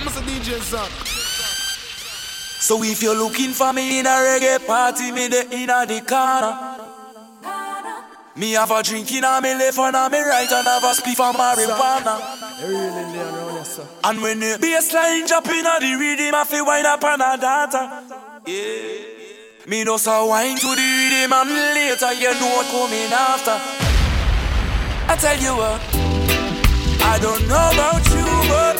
I'm a DJ Zach. So if you're looking for me in a reggae party, me the inna the corner. Me have a drink in a me left and a me right and have a spliff of marijuana. And when the bassline drop in a the rhythm, I feel wind up on a data. Yeah. Me know so wine to the rhythm and later you know what coming after. I tell you what, I don't know about you, but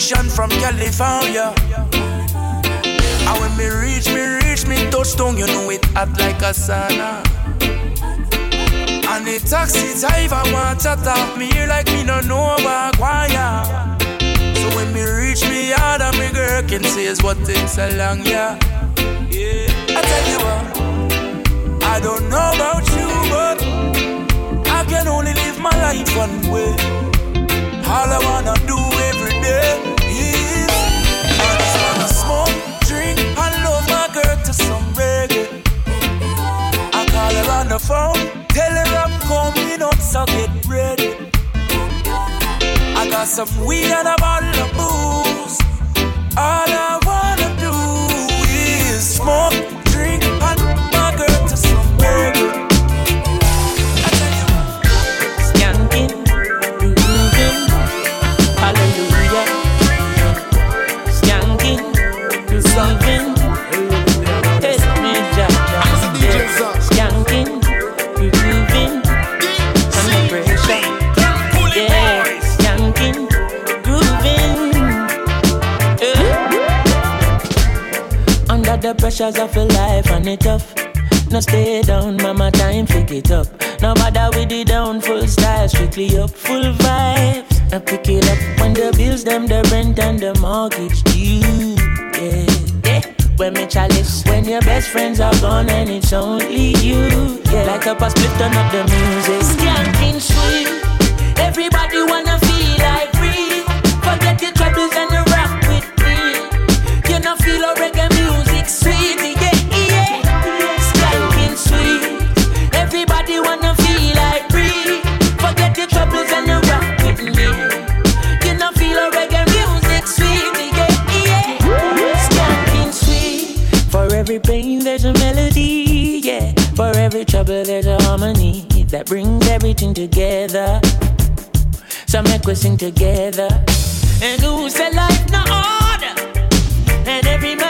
connection from California. And when me reach, me reach, me touchdown, you know it hot like a sauna. And the taxi driver want to talk me here like me no know about choir. So when me reach me yard and me girl can say is what takes so long, yeah. Yeah, I tell you what, I don't know about you, but I can only live my life one way. All I wanna do every day on the phone, tell her I'm coming up, so get ready. I got some weed and a bottle of booze. All I wanna pressures of a life and it tough. No stay down, mama, time pick it up. No bother with the down, full style, strictly up, full vibes. I pick it up when the bills, them, the rent and the mortgage due. Yeah, yeah. When me chalice, when your best friends are gone and it's only you. Yeah, like a split, turn up the music. Skanking sweet. Everybody wanna feel like free. Forget your that brings everything together. So make we sing together. And who say life no order? And every man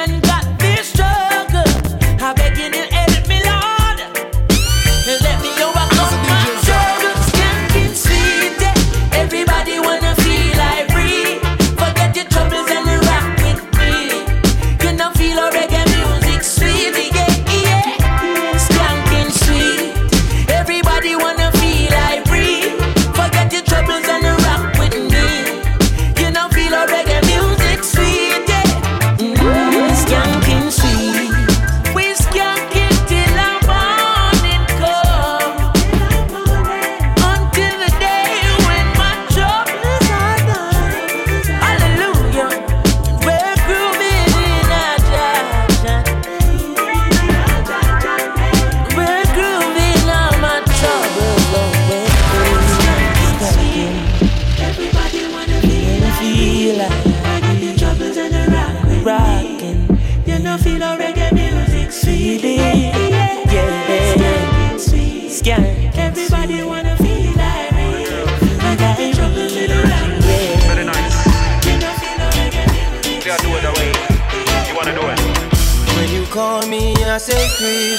say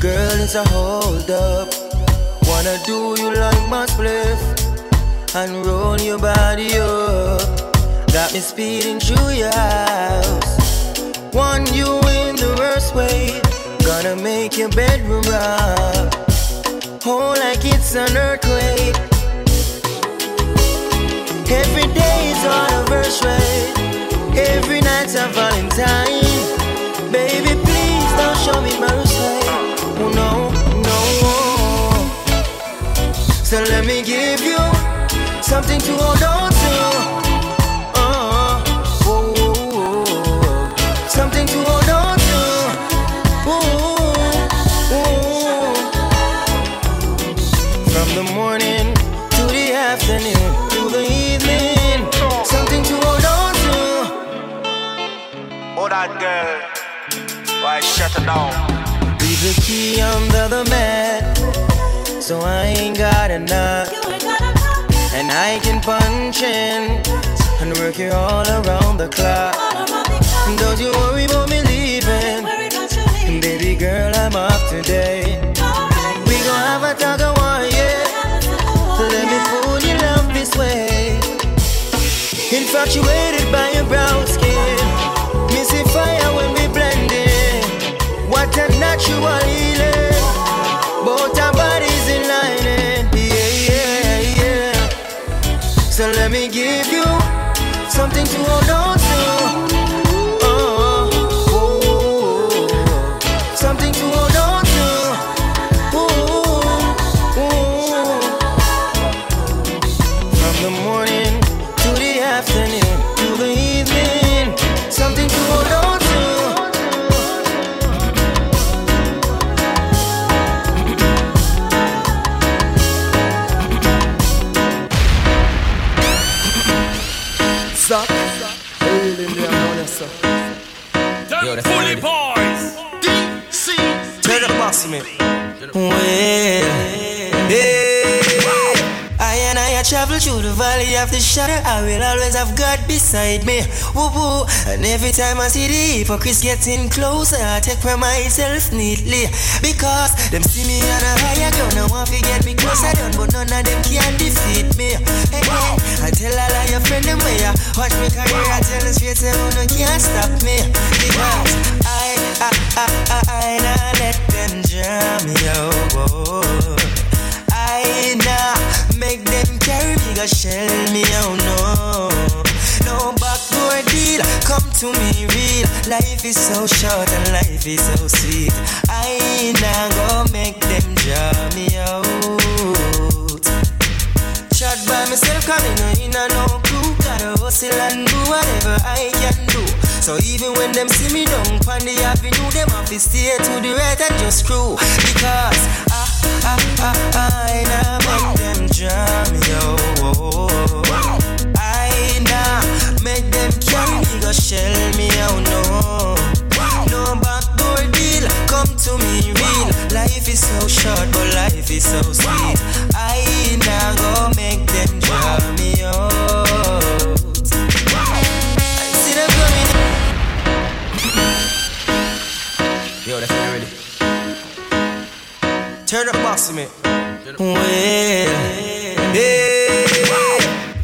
girl, it's a hold up. Wanna do you like my spliff and roll your body up. Got me speeding through your house. Want you in the worst way. Gonna make your bedroom rock. Oh, like it's an earthquake. Every day is anniversary. Every night's a Valentine. Baby, please show me mercy. Oh, no, no. So let me give you something to hold on to. Oh. oh, oh. Something to hold. Ooh, ooh. From the morning to the afternoon to the evening, something to hold on to. That girl. Why shut it down? Leave the key under the mat so I ain't got enough. And I can punch in and work you all around the clock. Don't you worry about me leaving. Baby girl, I'm off today. We gon' have a talk of one, yeah. Let me pull your love this way. Infatuated by your brown skin. Missing fire when we blending. What a natural healing. Both our bodies in lining. Yeah, yeah, yeah. So let me give you something to hold on Yo, that's Fully boys. DC. Turn up, bossy man. Well, travel through the valley of the shadow. I will always have God beside me. Woo woo. And every time I see the hypocrites getting closer, I take for myself neatly. Because them see me on a higher ground. Now want to get me closer down, but none of them can defeat me. Hey, hey. I tell all of your friends them where watch me career. I tell them straight, say, oh, no can't stop me. Because I, I, I, I, I, not let them jam me, oh. I nah make them carry me, go shell me, oh no. No backdoor deal, come to me real. Life is so short and life is so sweet. I ain't nah go make them draw me out. Shot by myself, coming in a no clue. Gotta hustle and do whatever I can do. So even when them see me down on the avenue, them have to stay to the right and just screw. Because I, I, make them jam, yo. I make them carry me, go shell me, oh no. No backdoor deal, come to me real. Life is so short, but life is so sweet. I nah go make them jam me Turn up, boss me. Well, yeah.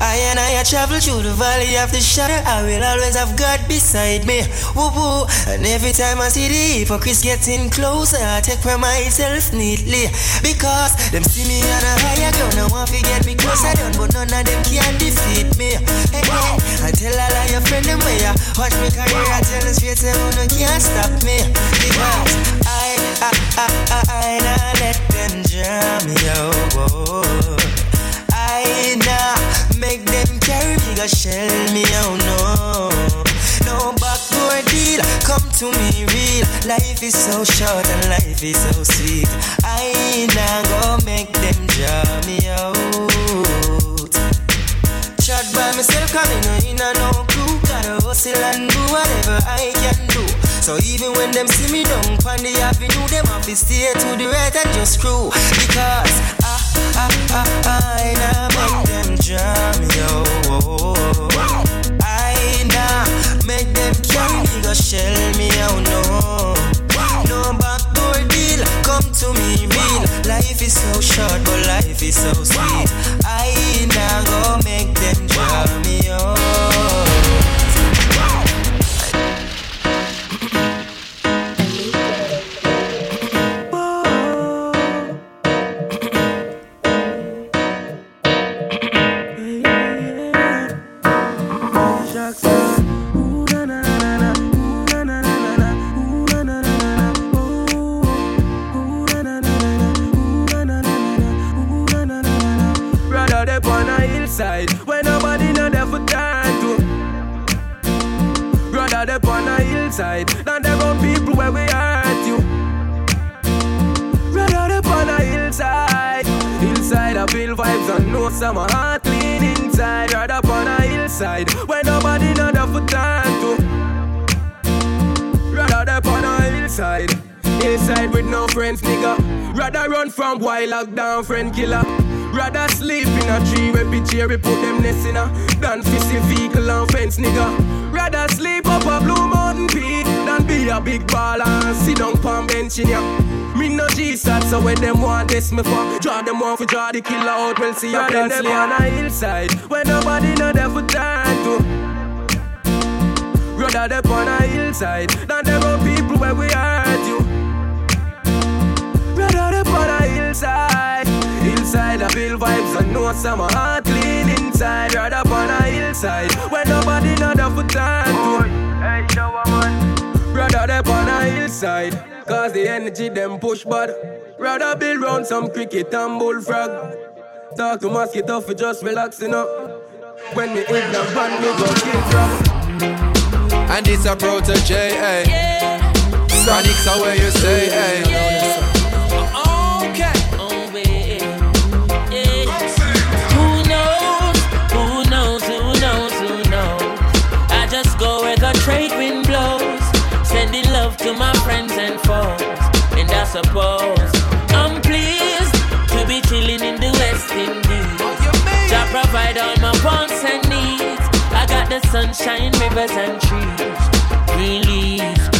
I and I travel through the valley of the shadow. I will always have God beside me. Woo woo. And every time I see the hypocrites getting closer, I take for myself neatly. Because them see me on a higher ground. Now want to get me closer down, but none of them can defeat me. Hey, hey. I tell all of your friends them where watch me career. I tell them straight, oh, no can't stop me. Because I, I, I, I, I, not let them jam me, oh. I nah make them carry me, shell me, oh no. Backdoor deal, come to me real. Life is so short and life is so sweet. I nah go make them me out. Shot by myself, coming in a no clue. Gotta hustle and do whatever I can do. So even when them see me down on the avenue, them have to stay to the right and just screw. Because ah, ah, ah, I, I, I, I, nah make them jam, yo. I nah make them carry me, go shell me, oh no. No backdoor deal, come to me real. Life is so short, but life is so sweet. I nah go make them jam me, while lockdown friend killer. Rather sleep in a tree where picture we put them nest in a. Than fist vehicle and fence nigga. Rather sleep up a blue mountain peak Than be a big baller and sit down palm bench in ya. Me no G-sat so when them want this me for Draw them off for draw the killer out We'll see ya them on a hillside Where nobody know there for turn to. Rather they on a hillside Than there are people where we hurt you hillside Hillside I feel vibes and know some heart clean inside Rather on a hillside Where nobody know there for turn to Hey, show man. Rather they on a hillside Cause the energy them push but Rather build round some cricket and bullfrog Talk to mosquito for just relaxing up When we hit the band we go kill frog And it's a Protoje, eh? Yeah. Chronixx are where you say, eh? Okay. And foes. And I suppose I'm pleased to be chilling in the West Indies. Jah provide all my wants and needs. I got the sunshine, rivers and trees. Green leaves.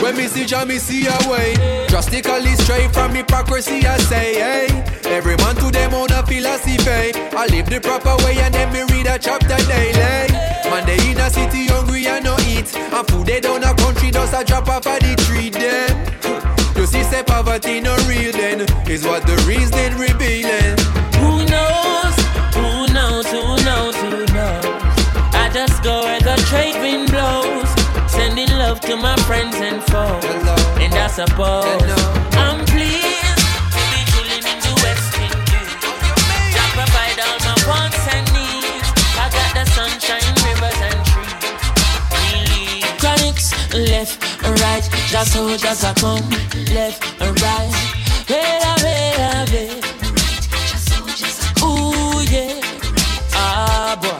When me see Jah, me see a way. Drastically straight from hypocrisy, I say, hey. Every man to them own a philosophy. I live the proper way and then me read a chapter daily. Man, they in a city hungry and no eat. And food they down a country does a drop off of the tree then. You see, say poverty no real then. Is what the reason revealing. Who knows? Who knows? Who knows? Who knows? I just go where the trade wind blows, love to my friends and foes. And I suppose. I'm pleased to be chilling in the West Indies. Jah provide all my wants and needs. I got the sunshine, rivers and trees. Really. Chronixx left and right, just so just a come left and right. Wait, wait, wait. Ooh yeah. Ah boy.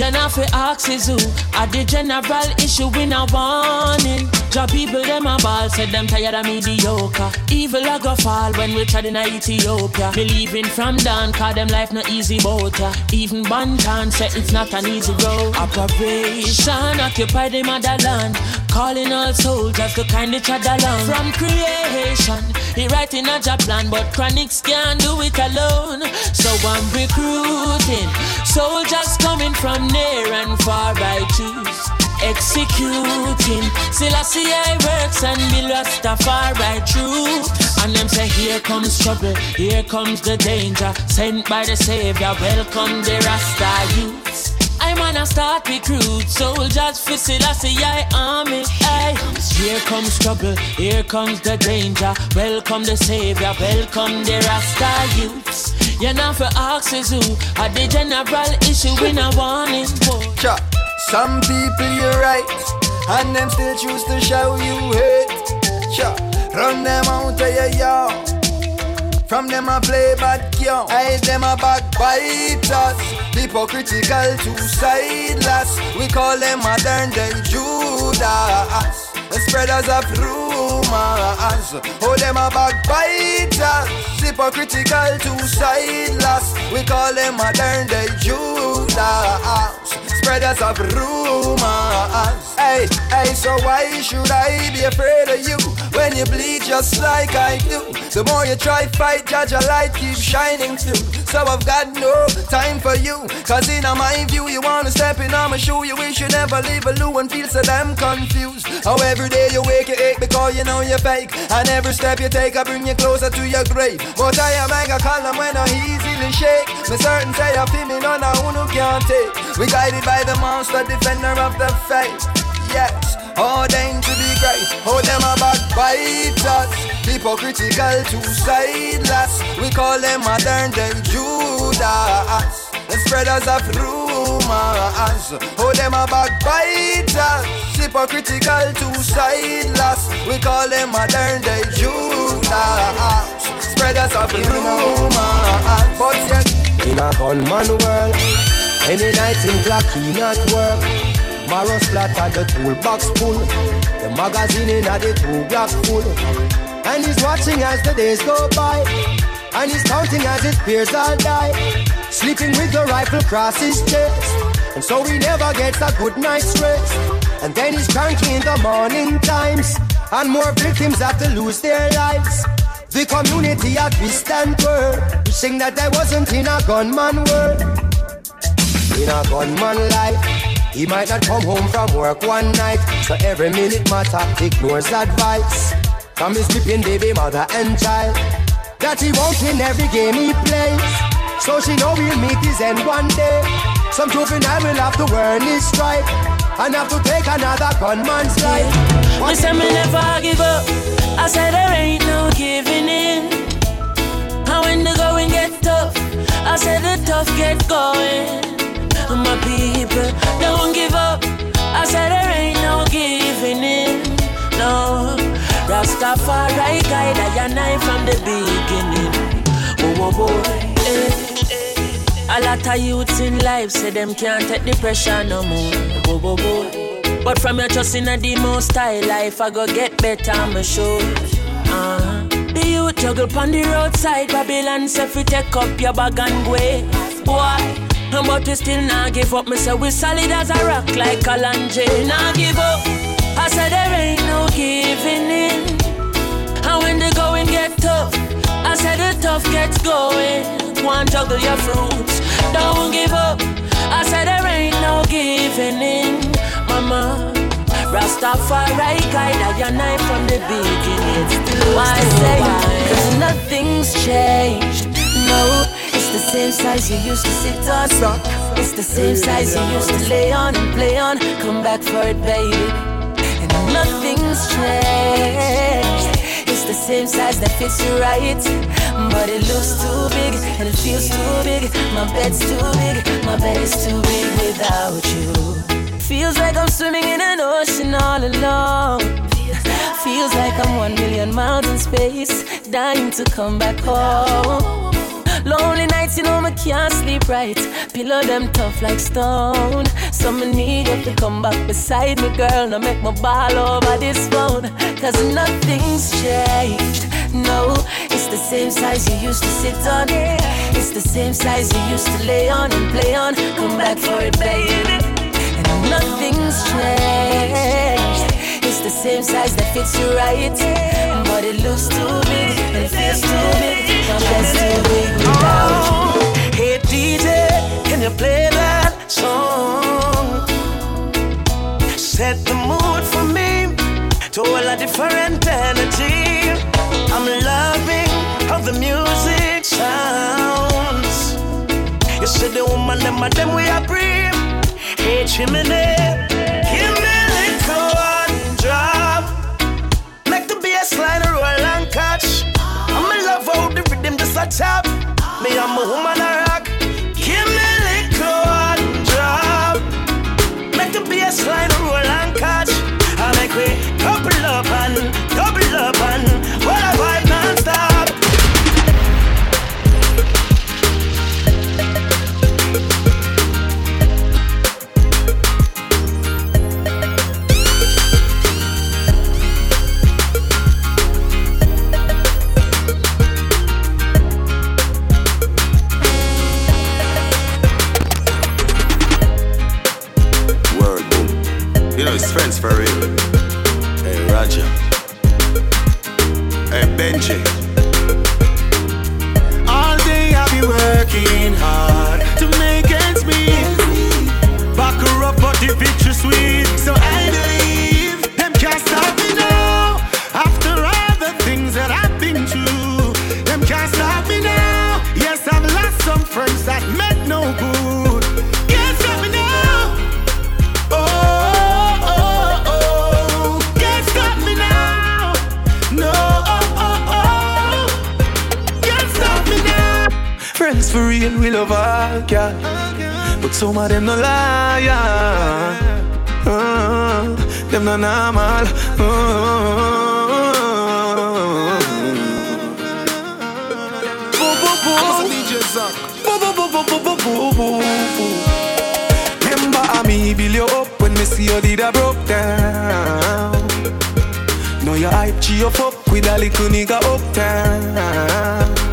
You're not for axes who are the general issue in a warning. Job people them a ball said them tired of mediocre. Evil a go fall when we tried in a Ethiopia. Believing from down, cause them life no easy boat. Even Banton said it's not an easy road. Operation occupy the motherland. Calling all soldiers to kind each other along. From creation, he writing a job plan, but Chronixx can't do it alone. So I'm recruiting soldiers coming from near and far I choose. Executing Selassie I works and far right through. And them say here comes trouble, here comes the danger. Sent by the savior, welcome the Rasta youths. I'm on a start recruit soldiers for Selassie I army. Ay. Here comes trouble, here comes the danger. Welcome the savior, welcome the Rasta youths. You're not for axes who are the general issue in a warning. Cha. Some people you're right, and them still choose to show you hate. Run them out of your yard. From them I play bad girl, I them a backbiters. Hypocritical, two-sideless. We call them modern day Judas. Spreaders of rumors. Oh, them a backbiters. Hypocritical, two-sideless. We call them modern day Judas. Spreaders of rumors. Hey, hey, so why should I be afraid of you? When you bleed just like I do. The more you try fight, judge a light keeps shining through. So I've got no time for you. Cause in my view, you wanna step in on my shoe. You wish you never leave a loo and feel so damn confused. How every day you wake, you ache because you know you're fake. And every step you take, I bring you closer to your grave. But I am mega calm when I easily shake. Me certain say I feel me none of who can't take. We guided by the monster, defender of the faith. Yes. Oh, them to be great. Oh, them a bad backbiters. Hypocritical, two-sideless. We call them modern day Judas. The spreaders of rumors. Oh, them a backbiters. Hypocritical, two-sideless. We call them modern day Judas. Spreaders of rumors. But yet, in a gunman world, any night in clock, he not work. Marrow splatter, the toolbox full. The magazine in the two block full. And he's watching as the days go by. And he's counting as his peers all die. Sleeping with the rifle across his chest. And so he never gets a good night's rest. And then he's cranky in the morning times. And more victims have to lose their lives. The community at twist and twirl. Wishing that I wasn't in a gunman world. In a gunman life. He might not come home from work one night, so every minute matter ignores advice from his weeping baby mother and child. That he won't win every game he plays, so she know he'll meet his end one day. Some juvenile will have to earn his stripe and have to take another gunman's life. We say me never give up. I said there ain't no giving in. And when the going get tough, I said the tough get going my people. I said there ain't no giving in, no. Rastafari guide I and I from the beginning. Oh, oh boy, eh. A lot of youths in life say them can't take the pressure no more. Oh, oh boy. But from your trust in the most high life, I go get better, I'm sure. Uh-huh. The youth juggle on the roadside, Babylon say fi take up your bag and go. Boy, but we still not give up. Me say we solid as a rock like a Kalanje. Not give up. I said there ain't no giving in. And when the going get tough, I said the tough gets going. One juggle your fruits, don't give up. I said there ain't no giving in, mama. Rastafari guide I your knife from the beginning. Why say? Cause nothing's changed. No, the same size you used to sit on. It's the same size you used to lay on and play on. Come back for it, baby. And nothing's changed. It's the same size that fits you right. But it looks too big and it feels too big. My bed's too big. My bed is too big without you. Feels like I'm swimming in an ocean all alone. Feels like I'm one million miles in space, dying to come back home. Lonely nights, you know, me can't sleep right. Pillow them tough like stone. So me need you to come back beside me, girl. Now make my ball over this phone. Cause nothing's changed. No, it's the same size you used to sit on. It's the same size you used to lay on and play on. Come back for it, baby. And nothing's changed. It's the same size that fits you right. But it looks too big and feels too big. My too big without you. Hey DJ, can you play that song? Set the mood for me to all a different energy. I'm loving how the music sounds. You see the woman, them, them we are. Hey, chimney. A tap. Me and my woman a very Of them no liar. Uh, them no normal. Uh, Remember me build you up when me see you did a broke down. Know your hype cheer up with a little nigga uptown.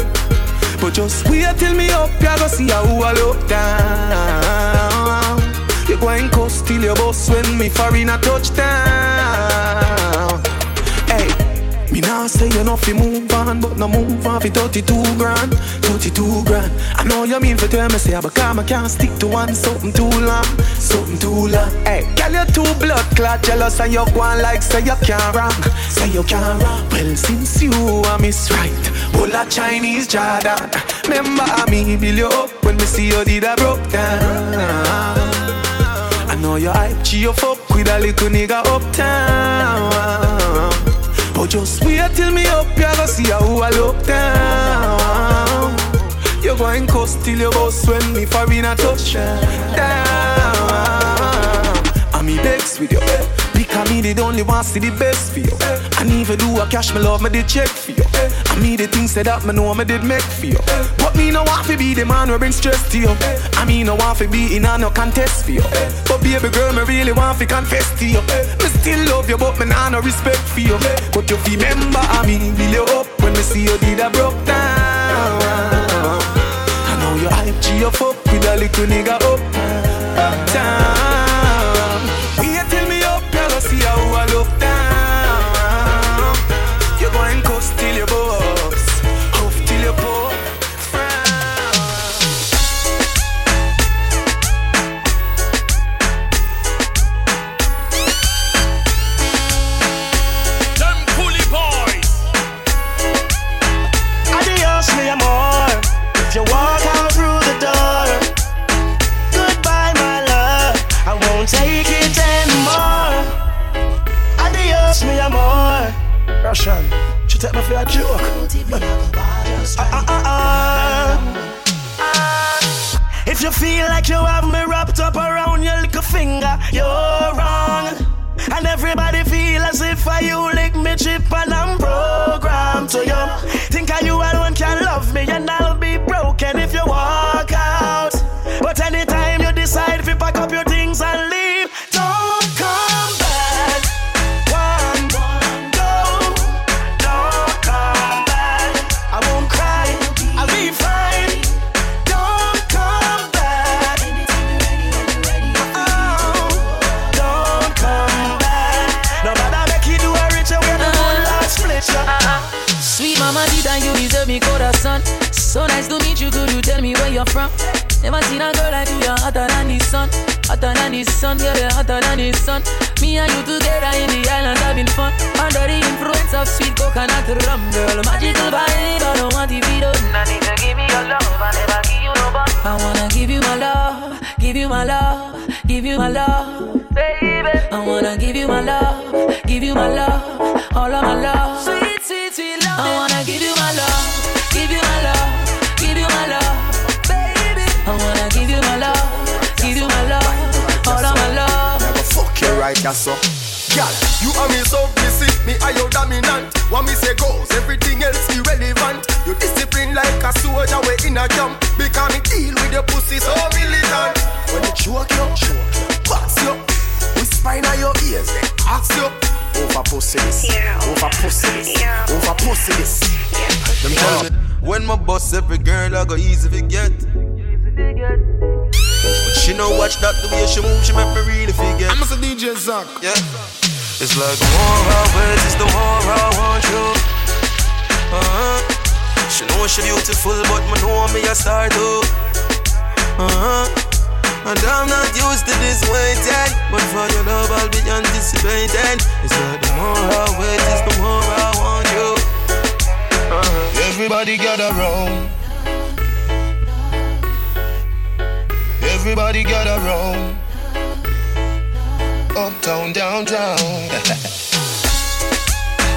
But just wait till me up, you go see how I look down. You go and cuss till your boss when me far foreign a touchdown. Hey, me now say you know fi move on, but no move on fi 32 grand, 32 grand. I know you mean for tell me say, but come I can't stick to one something too long, something too long. Hey, girl you too blood clot jealous and you go on like say you can't wrong, say you can't wrong. Well since you are miss right, all a Chinese Jordan. Remember me build you up when me see you did a broke down. I know your hype cheer up with a little nigga uptown. But just wait till me up, you go see how I look down. You go and cuss till your boss when me for in a touchdown. I'm me vex with you. Eh. Because me the only one see the best for you. Eh. And even do a cash me love me did check for you. Eh. Me the things say that me know me did make for you. But me no want to be the man who bring stress to you. I me no want to be in a no contest for you. But baby girl me really want to confess to you. Me still love you but me nah no respect for you. But you remember I me build you up when me see you did a broke down. I know you hype G up with a little nigga up, uptown. Pussy this, over pussy this, over pussy this. Them tell me when my boss every girl I go easy forget. But she no watch that the way she move, she make me really forget. I'm a DJ Zach. Yeah. It's like the more I wait, it's the more I want you. Uh-huh. She know she beautiful, but me know me a star too. Uh-huh. And I'm not used to this waiting, but for your love I'll be anticipating. It's like the more I wait, it's the more I want you. Uh-huh. Everybody gather round. Everybody gather round. Uptown, downtown.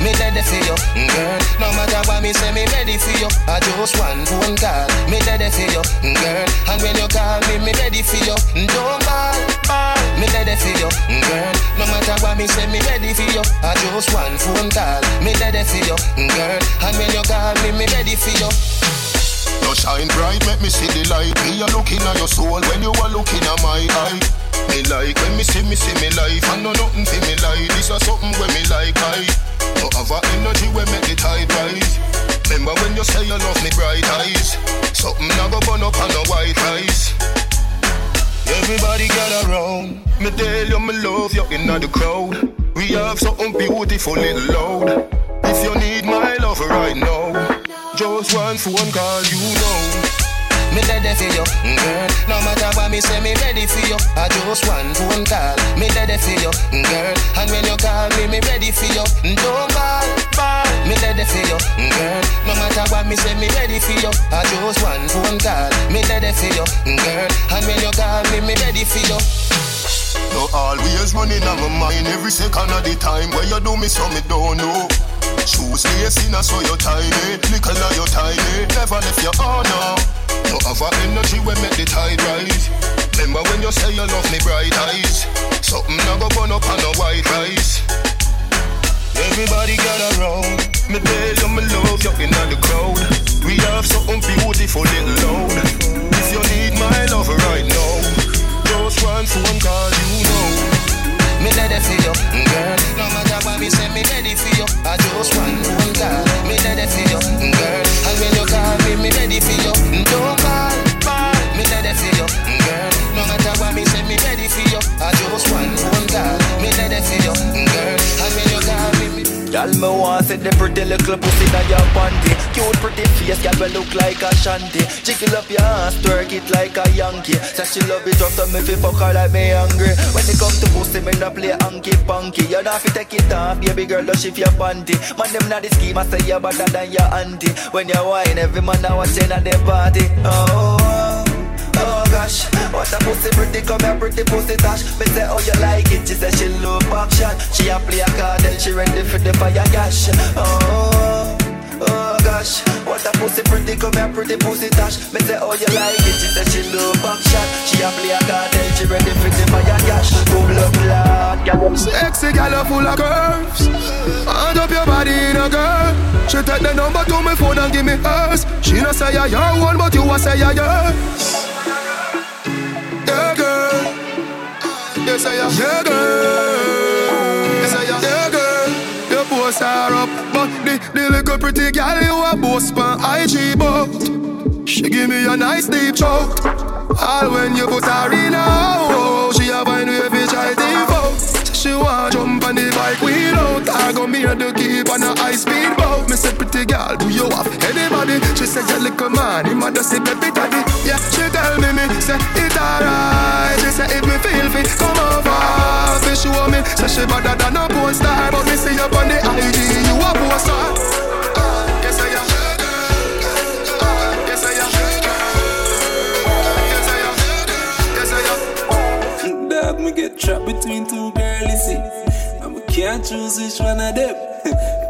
ready for you, mm, girl. No matter what me say, me ready for you. I just one phone call. Me ready for you, mm, girl. And when you call me, me ready for you. Mm, don't call, call, me ready for you, girl. No matter what me say, me ready for you. I just one phone call, me ready for you, girl. And when you call me, me ready for you. You shine bright, make me see the light. Me a looking at your soul when you are looking at my eye. Me like when me see me see me life, and no nothing for me like. This is something when me like I. No have a energy when make the tide rise. Remember when you say you love me bright eyes. Something now go burn up on the white rice. Everybody gather around. Me tell you me love you in the crowd. We have something beautiful little loud. If you need my love right now, just one phone call, you know. Me ready for you, mm, girl. No matter what me say, me ready for you. I just one phone call. Me ready for you, mm, girl. And when you call me, me ready for you. Mm, don't call, call. Me ready for you, girl. No matter what me say, me ready for you. I just one phone call. Me ready for you, girl. And when you call me, me ready for you. No always running on my mind every second of the time. Where you do me so me don't know. Shoes lacing, I saw you tiny. Little of you tiny. Never left your honor. No have a energy when make the tide rise. Remember when you say you love me bright eyes. Something now go burn up on a white rice. Everybody gather around. Me tell you me love you in the crowd. We have something beautiful little loud. If you need my love right now, just one phone call, you know. Me ready for you, mm, girl. No matter what me say, me ready for you. I just want one call. Me ready for you, mm, girl. And when you call me, me ready for you. Mm, Don't call. Ready for you, girl. No matter what me say, me ready for you. I just want one call. Me ready for you, girl. And when you call me, me Y'all me want see the pretty little pussy that your panty Cute pretty face, girl we look like a shanty Jiggle up your ass, twerk it like a Yankee Say she love it up, so me fi fuck her like me hungry When it come to pussy, me no play hanky punky You don't fi take it off, baby girl, just shift your panty Man, them not the scheme, I say you better than your auntie When you whine, every man now watching at the party Oh, gosh. What a pussy pretty, come here pretty pussy tash. Me say oh you like it, she say she love back shot She a play a card and she ready for the fire gash Oh, oh gosh. What a pussy pretty, come here pretty pussy tash. Me say oh you like it, she say she love back shot She a play a card and she ready for the fire gash Boom love blood, Sexy gal full of curves. Hand up your body in a girl. She take the number to my phone and give me hers. She no say I your one but you a say I yours Am Yeah girl. Am Yeah girl. Your posts are up But the, the little pretty gal you a boast pan IG but She give me a nice deep choke All when you put her in a hole She a find way fi try default She want jump on the bike wheel out I go me and the keep on a high speed boat. Me say pretty girl do you have anybody She say your little man a just say baby daddy. Yeah she tell me me say it alright. She say if me feel fit come over. Fi show me say she better than a porn star. But me see you on the IG you a poster Ah, Yes I am. Get trapped between two we can't choose which one of them.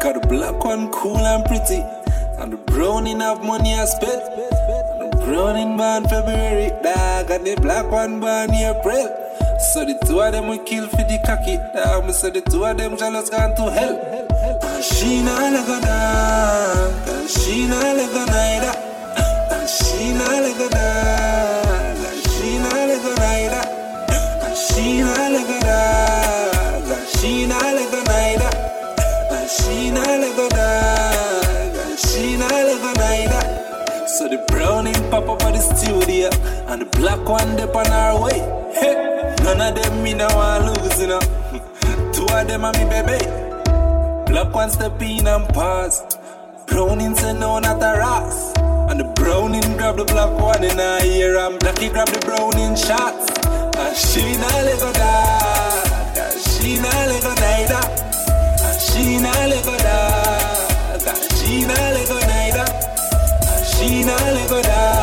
Cause the black one cool and pretty. And the brown have money I spent. And the brown in born February, dog. And the black one born April. So the two of them we kill for the cocky, dog. Say the two of them jealous gone to hell. And she not let go down. And she not let go neither. And she not let go down. And the black one dip on our way. Hey, none of them me no want lose, you know. Two of them are me baby. Black one step in and pass. Browning say no, not a ras. And the browning grab the black one in her ear, and blacky grab the browning shots. And she not let go down. And she not let go neither. And she not let go down. And she not let go neither. And she not let go down.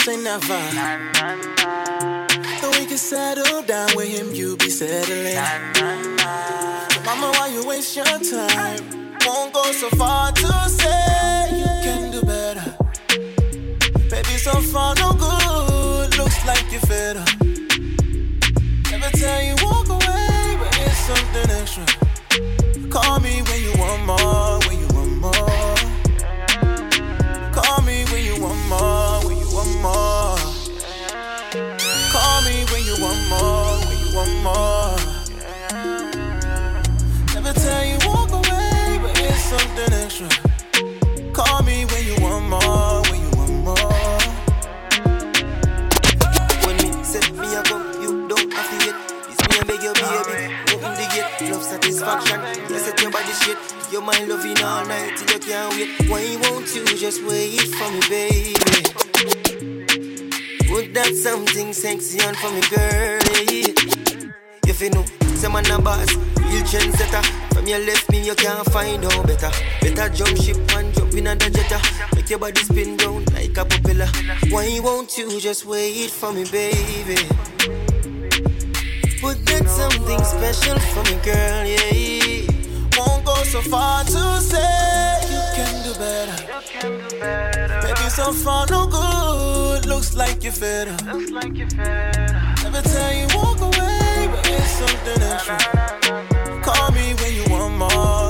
Say never. So we can settle down with him, you be settling. Mama, why you waste your time? Won't go so far to say you can do better. Baby, so far no good. Looks like you're fed up. Can't wait. Why won't you just wait for me, baby? Put that something sexy on for me, girl. If you know, say man a boss, real trendsetter. From your left me, you can't find no better. Better jump ship and jump in a jetta. Make your body spin round like a propeller. Why won't you just wait for me, baby? Put that something special for me, girl, yeah. Go so far to say you can do better. Baby, so far no good. Looks like you're fed up. Never tell you walk away, but it's something extra. Call me when you want more,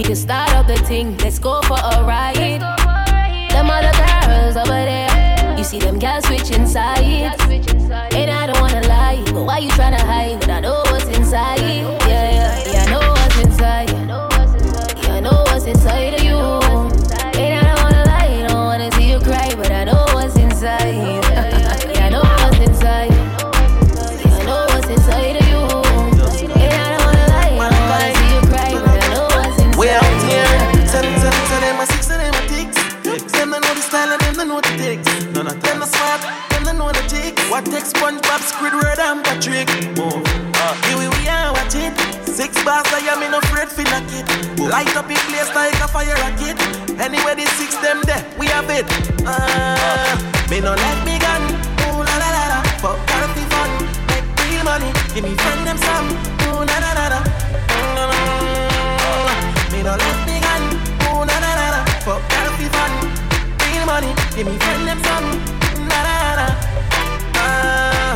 We can start up the thing, let's go for a ride. Them other girls over there, you see them girls switching sides. And I don't wanna lie, but why you tryna hide? But I know what's inside. Yeah, yeah, yeah, I know what's inside. Yeah, I know what's inside of you. Takes SpongeBob, Squidward, and Patrick? Move. Uh, here we, are watching. Six bars, I am in a for knock it. Light up in place like a fire rocket. Anyway, the six them there, we have it. Uh, me no let me gun. Ooh la la la la. Fuck therapy fun. Make real money. Give me friend them some. Ooh la la la la. Me no let me gun. Ooh la la la la. Fuck therapy fun. Real money. Give me friend them some.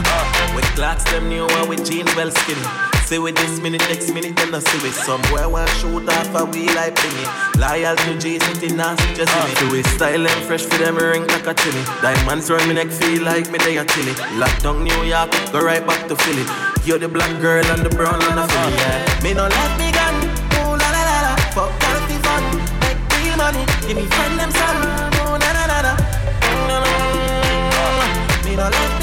Uh, with clocks them new one with jeans well skinny. See with this minute, next minute, then I see with somewhere one shoot off a wheel like thingy. Loyal to G City, now just me. Do it style and fresh for them ring like a chili. Diamonds run me neck, feel like me they a chilly. Lockdown New York, go right back to Philly. You're the black girl and the brown and the Philly, yeah. Me no let me gun, ooh la la la la. Fuck fun, make real money. Give me friend them some, ooh na na na na. Me no let me gun, ooh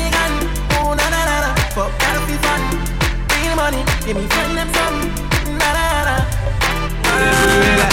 Give me friend them some. Na na na.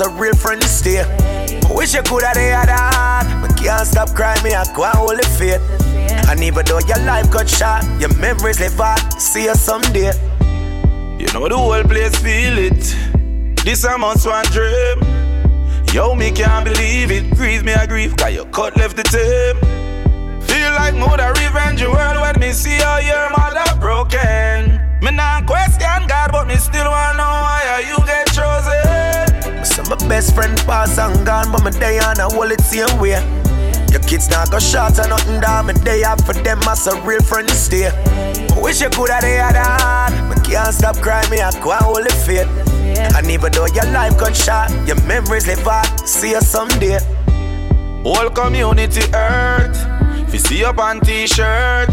A real friend to stay. I wish you could have the other heart, but can't stop crying, me I and hold the faith. And even though your life got shot, your memories live on, see you someday. You know the whole place feel it. This a must one dream. Yo, me can't believe it. Grieve me, I grieve, cause you cut left the team. Feel like mother revenge world when me see how your mother broken. Me not question God, but me still wanna know why you get chosen. So my best friend pass and gone, but my day on a it same way. Your kids not go short or nothing down, my day out for them as a real friend stay. I wish you could have the other heart, but can't stop crying, me I and hold the faith. And even though your life got shot, your memories live on, see you someday. Whole community hurt. If you see up on t-shirt,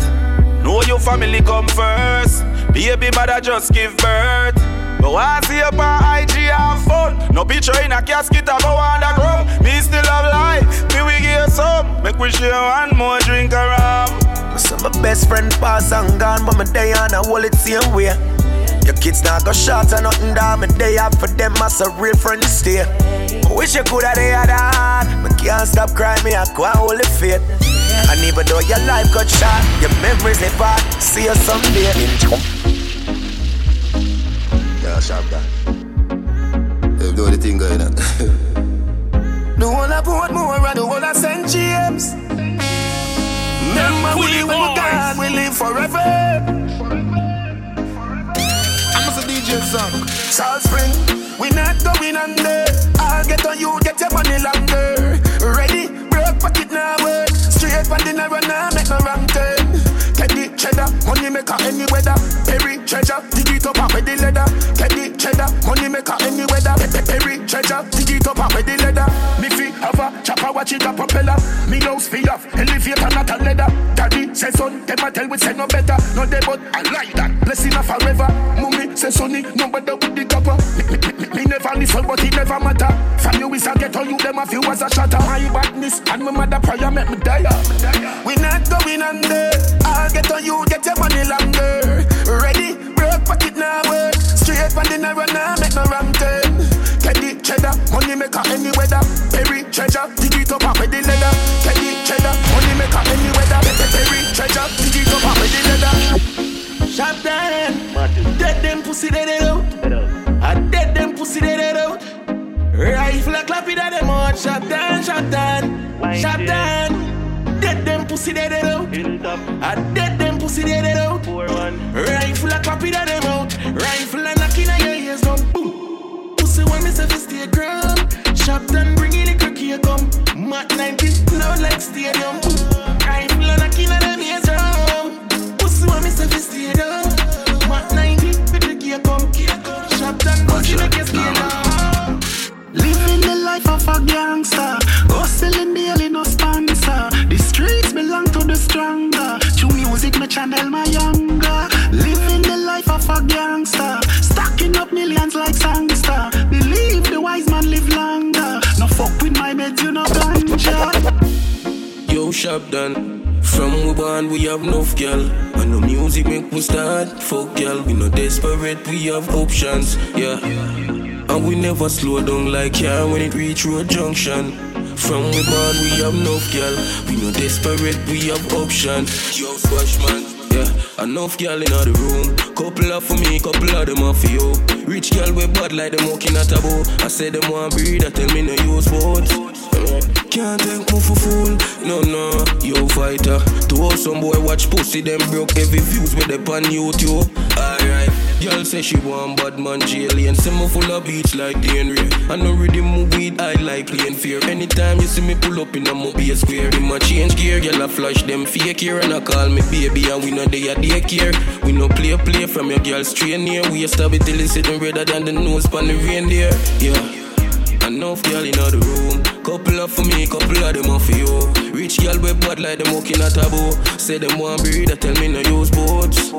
know your family come first. Baby mother just give birth. But I see up on IG have fun. No picture in a casket go underground. Me still have life. Me we get some. Make we share one more drink around. So my best friend pass and gone, but my day on a it same way. Your kids not go short or nothing down, my day out for them as a real friend stay. I wish you could have the other heart, but can't stop crying, me I go and hold the faith. And even though your life got shot, your memories live on, see you someday. Yeah, sharp guy. Do the thing going on. The whole of Portmore and the whole of St. James. Remember we when we gone, we live forever. I'm a DJ Zuck. Salt Spring, we not going under. I'll get on you, get your money longer. Ready, broke pocket now work. Straight from the narrow money maker any weather. Perry treasure, dig it up and with the leather. Teddy cheddar, money maker any weather. Pe- pe- Perry treasure, dig it up and with the leather. Me fi have a chopper, watch it a propeller. Me house fi off, elevator not a leather. Daddy say son, them a tell we say no better. No they but I like that, blessing her forever. Mummy say sonny, no better with the copper. Me, me, me, me never listen, but it never matter. From you is a ghetto, you them a few as a shatter. My badness and my mother prayer make me die. We not going under. I'll get on you, get in a run, make no ram ten. Teddy cheddar, money maker any weather. Perry treasure, dig it up with the leather. Teddy cheddar, money maker any weather. Perry treasure, dig it up with the leather. Shop down, dead them pussy dead it out. I dead them pussy dead it out. Rifle a clap it at them out. Shop down, shop down, shop down dead them pussy dead it out. I dead them pussy dead it out. Rifle a copy that them out. Rifle and Say ground. Shot down, bring it the cookie come. Mat 90 loud like stadium. Rifle a knocking at them ears down. Pussy want me fi. Mat 90 the cookie come. Shot down, pussy make you stay. Living the life of a gangster. Hustling daily, no sponsor. The streets belong to the stronger. True music, me channel my younger. Shop done. From we born, we have enough girl. And no music make we start. Fuck girl, we no desperate, we have options. Yeah. And we never slow down like yeah when it reach road junction. From we born, we have enough girl. We no desperate, we have option. Yo, swash man. Yeah, enough girl in the room. Couple of for me, couple of them are for you. Rich girl with bad like them walking at a bow. I said them want breed, I tell me no use words. Can't take me fool, no no, yo fighter. To all some boy watch pussy, them broke heavy views with them on YouTube. Alright, girl say she want bad man alien. Say me full of beach like Henry. I know ready move weed, I like playing fear. Anytime you see me pull up in a mobile square, in my change gear, girl I flush them fake here and I call me baby and we know they are daycare. We no play play from your girl straight near. We stab it till it's sitting redder than the nose pan the reindeer. Yeah. Enough girl in the room. Couple of for me, couple of them off for you. Rich girl with bad like them walking a bow. Say them want I tell me no use boats.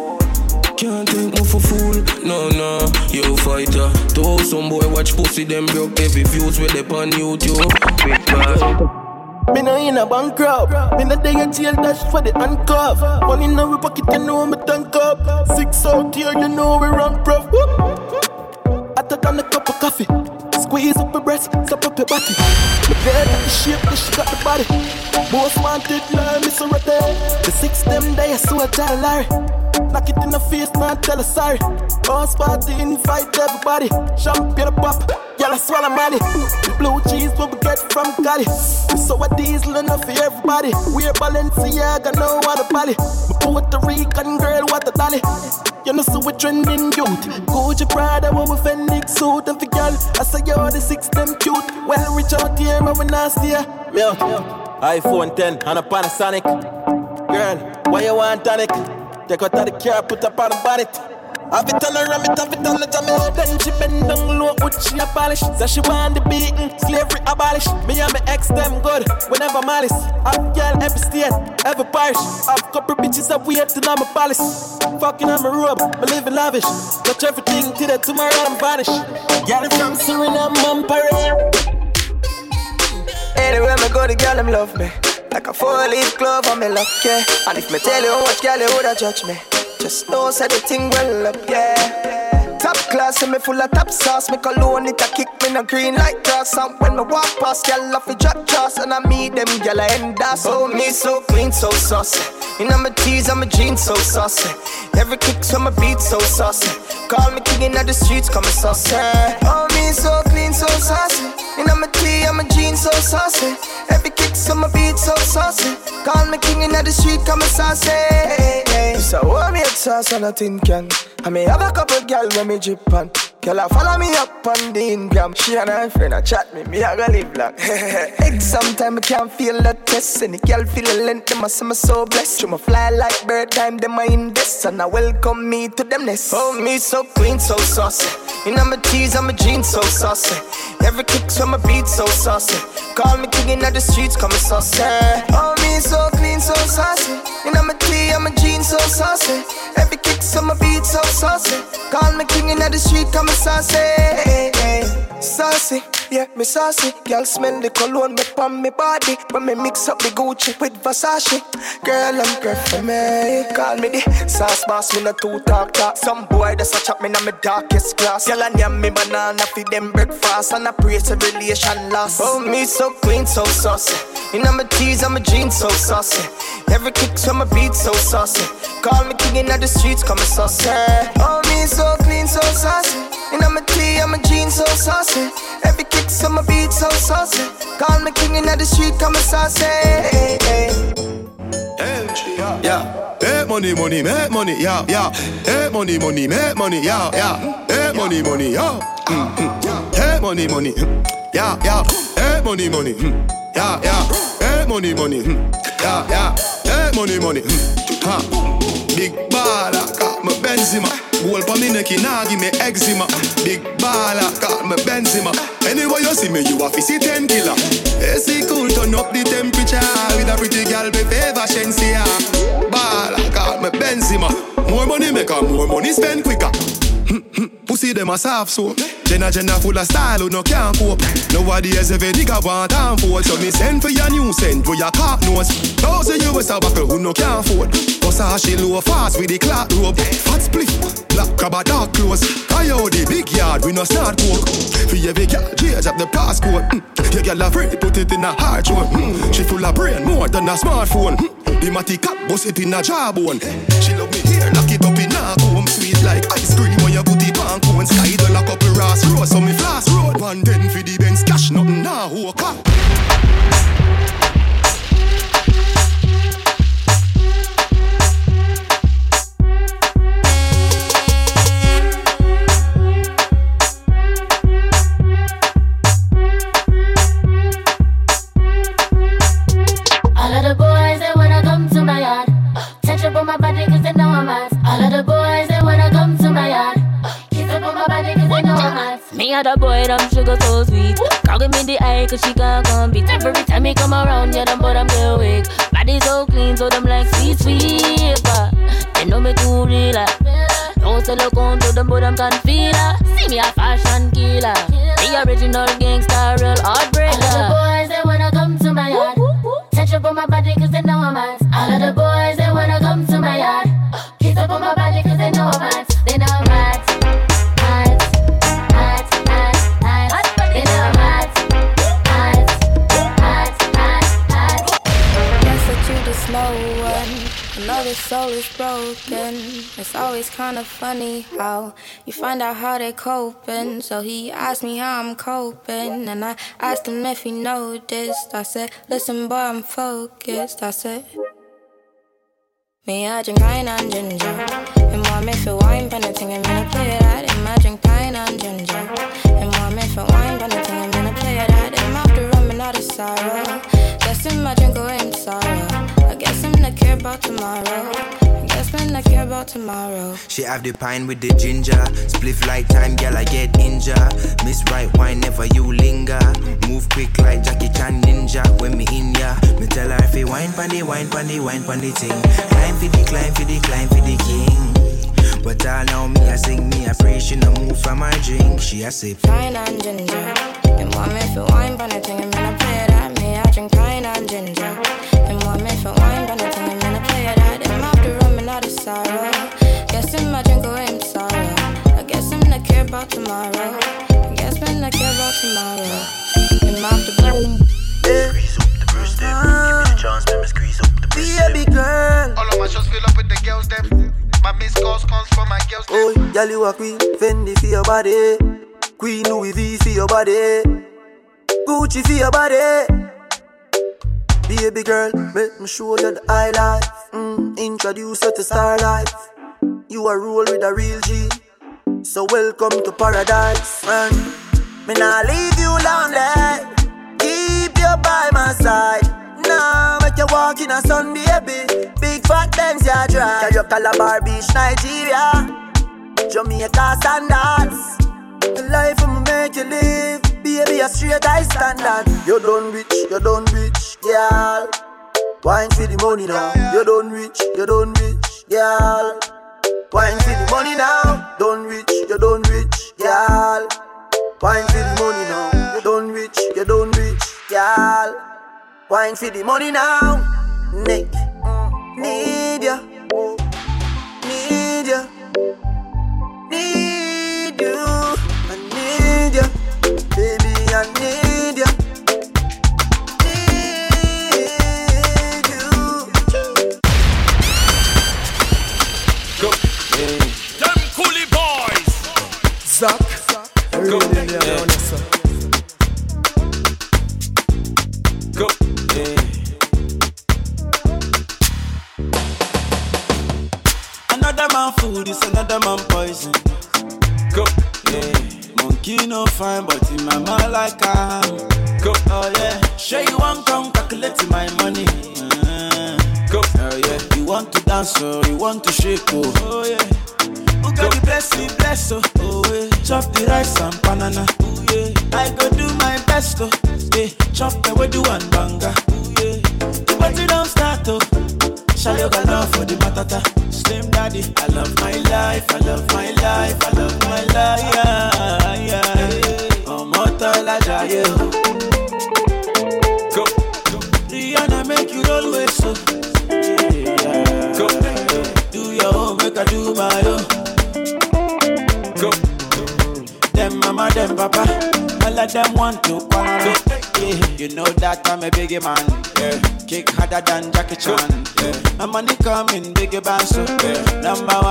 Can't take me for fool, no no. Yo fighter, to some boy watch pussy them broke heavy views with them on YouTube. Big bad. Me no in a bankrupt. Me no day a jail dash for the handcuff. Money in our pocket, you know me tank up. Six out here, you know we run prof. Whoop. I took on a cup of coffee. Squeeze up your breast, stop up your body. Look there, the shape, the she got the body. Most wanted, love, me so right there. The six them day, I saw a jolly Larry. Knock it in the face, man, tell her sorry. Boss party, invite everybody. Champagne pop, y'all I swallow money. The blue cheese, what we get from Cali? So a diesel enough for everybody. We're Balenciaga, no other body. Puerto Rican girl, what a dolly. You know, so we're trending youth. Gucci Prada, what we're Fenix suit, and for y'all, I say, yo, 46, them cute. Well, reach out here, but we nasty. stay. Milk, iPhone 10 and a Panasonic. Girl, why you want tonic? Take out the car, put up on the bonnet. Have it on her, ram it, have it on the jammy. Then she bend down low, with she a polish. So she want the beating, slavery abolish. Me and my ex them good, whenever malice. Have girl every state, every parish. Have couple bitches that wait till I'm a palace. Fucking on my robe, me living lavish. Touch everything till the tomorrow I'm vanish. Girl from Suriname, I'm parade. Anywhere me go, the girl them love me. Like a four-leaf glove on me luck, yeah. And if me tell you how much girl you woulda judge me, just know say the thing well up, yeah. Top class, and me full of top sauce. Me cologne it a kick me no green like grass. And when me walk past, girl off a drop trust, and I meet them girl I end up. Oh me so clean, so saucy. You know my I'm a jeans so saucy. Every kick so my beat so saucy. Call me king in the streets, come saucy. Oh me so clean, so saucy. You know my tee, I'm a jeans so saucy. Every kick so my beat so saucy. Call me king in the street, come saucy. So hold me a sauce on a tin can. I may have a couple girl when me drip on. Girl, I follow me up on the Instagram. She and her friend, I chat me, me I go live long. Egg sometime I can't feel the test. And the girl feel the length, them I say me so blessed. Through my fly like bird time, them I invest. And I welcome me to them nest. Oh, me so clean, so saucy. You know my tees, I'm a jeans, so saucy. Every kick from my beat, so saucy. Call me king in the streets, come saucy. Oh, me so clean, so saucy. You know my tee, I'm a jeans, so saucy. Every kick from my beat, so saucy. Call me king in the street, come saucy. Hey, hey. Saucy, yeah, me saucy. Girl smell the cologne me on me body. When me mix up the Gucci with Versace. Girl, I'm great for me. Call me the sauce boss, me no too talk talk. Some boy that's a chop me na me darkest class. Girl, I name me banana feed them breakfast. And I pray to relation lost. Oh, me so clean, so saucy. Know my tees, I'm jeans, so saucy. Every kick from my beat, so saucy. Call me king in the streets, come me saucy. Oh, me so clean, so saucy. Know my tee, I'm jeans, so saucy. Every kick from my beat, so so saucy. Call me king in the street, come saucy. Hey, hey. Yeah, yeah. Hey, money, money, make money, yeah, yeah. Hey, money, money, make money, yeah, yeah. Hey, money, money, yeah. Hey, money, money, yeah, yeah. Hey, money, money, yeah, yeah. Hey, money, money, yeah, yeah. Hey, money, money, ha. Big Benzema. Goal for me neck, nah give me eczema. Big baller, got my Benzema. Anyway you see me, you a see ten killer. AC cool, turn up the temperature with a pretty girl, be favor Shensia. Baller, got my Benzema. More money make her more money spend quicker. Hmm, hmm. Pussy them a soft soap. Jenna Jenna full of style who no can't cope. Nowadays every nigga want time for So me send for your new scent for your cock nose. You is a buckle who no can't afford. Cause I she low fast with the clock rope. Fat split, black crab a dark clothes. Coyote big yard we no start coke. For every girl change up the passcode. Mm. Your girl afraid put it in a hard throat. Mm. She full of brain more than a smartphone. Mm. The matty cap bust it in a jawbone. She love me like ice cream when you put it on cone. Sky up a Ross Road, so me flash road. One ten for the Benz cash, nothing now, walk up. And boy, them sugar so sweet. Girl, give me the eye cause she can't compete. Every time he come around, yeah, them but I'm get weak. Body so clean, so them like sweet, sweet. But they know me too real. Don't sell a gun to them, but them can feel her. See me a fashion killer. The original gangster, real heartbreaker. All of the boys, they wanna come to my yard. Touch up on my body cause they know I'm hot. All of the boys, they wanna come to my yard. Kiss up on my body cause they know I'm hot. Soul is broken. It's always kind of funny how you find out how they're coping. So he asked me how I'm coping, and I asked him if he noticed. I said, Listen, boy, I'm focused. I said. Me, I drink wine and ginger. And more me feel wine, nothing I'm gonna play that. And I drink wine and ginger. And more me feel wine, nothing I'm gonna play that. And after and out of sorrow. Guess him I drink away in sorrow. I guess him not care about tomorrow. I guess him not care about tomorrow. She have the pine with the ginger. Spliff like time, girl, I get injured. Miss right wine, never you linger. Move quick like Jackie Chan ninja. When me in ya, me tell her if you wine pandy, wine pandy, wine pandy thing. Climb for the, climb for the, climb for the king. But all now me I sing, me I pray she no move from my drink. She a sip. Wine and ginger. And more me feel wine, but nothing I'm gonna play that. Me, I drink wine and ginger. And more me feel wine, but nothing I'm gonna play that. And after rum and out of sorrow. Guess him I drink away in sorrow. I guess him not care about tomorrow. I guess him not care about tomorrow. And I'm after boom. Baby girl. All of my shows fill up with the girls, them. My missed calls comes from my girls, them. Oh, girl, you a queen. Fendi for your body. Queen Louis V for your body. Gucci for your body. Baby girl, make me show you the high life. Mm, introduce you to star life. You are roll with a real G. So welcome to paradise. And me nah leave you lonely. Keep you by my side. Nah, make you walk in a sun, baby. Big fat Benz, ya drive. Tell you Calabar Beach, Nigeria. Jamaica standards. The life I'ma make you live. Baby, a straight high standard. You done rich, you done rich, girl. Wine for the money now. You done rich, you done rich, girl. Wine for the money now. Done rich, you done rich, girl. Wine for the money now. You done rich, you done rich, girl. Wine for the money now. Nick, need ya, need ya, need baby, I biggie man. Yeah. Kick harder than Jackie Chan. Yeah. Money coming, biggie band so yeah. Number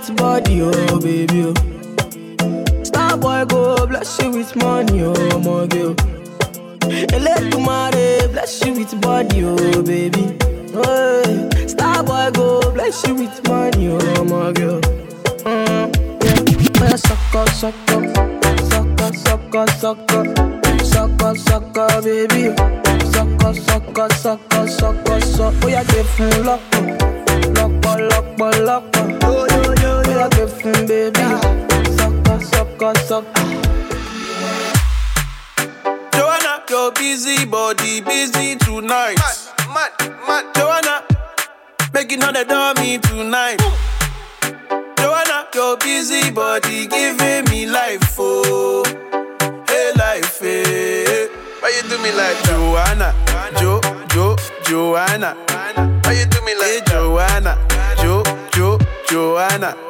with body, oh baby. Oh. Star boy go bless you with money, oh my girl. Let the bless you with body, oh baby. Oh, star boy go bless you with money, oh my girl. Mm, yeah. Oh, suck up, suck up, suck up, suck up, suck up, suck up, suck up, baby. Suck up, suck up. Oh yeah, give me lock up. Oh yo yo, oh yeah, give me baby. Suck up, suck up, suck up. Joanna, your busy body busy tonight. Mad, mad, mad. Joanna, making all the dummy tonight. Joanna, your busy body giving me life, oh, hey life, hey. Why you do me like Joanna, Jo, Jo, Joanna? Why you do me like hey, Joanna, Jo, Jo, Joanna?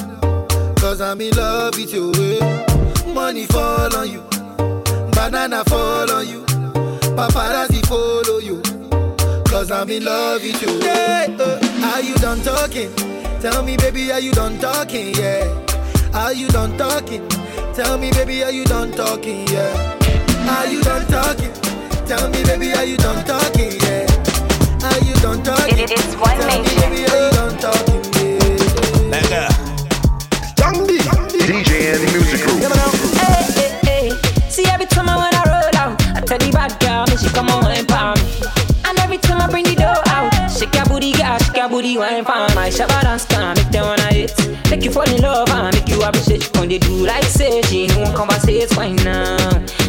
Cause I'm in love with you. eh. Money fall on you, banana fall on you, paparazzi follow you. Cause I'm in love with you. Hey, uh, are you done talking? Tell me, baby, are you done talking? Yeah. Are you done talking? Tell me, baby, are you done talking? Yeah. Are you done talking? Tell me, baby, are you done talking? Yeah. Are you done talking? It is one Tell me, nation. baby, are you done talking? Yeah. Young D, DJ and Music Group. Hey, hey, hey. See every time I wanna roll out, I tell the bad girl, me she come on and palm. And every time I bring the dough out, shake your booty, girl, shake your booty, wine for my shabba dance can make them wanna hit. Make you fall in love and make you appreciate. When they do like say she one conversate, fine now.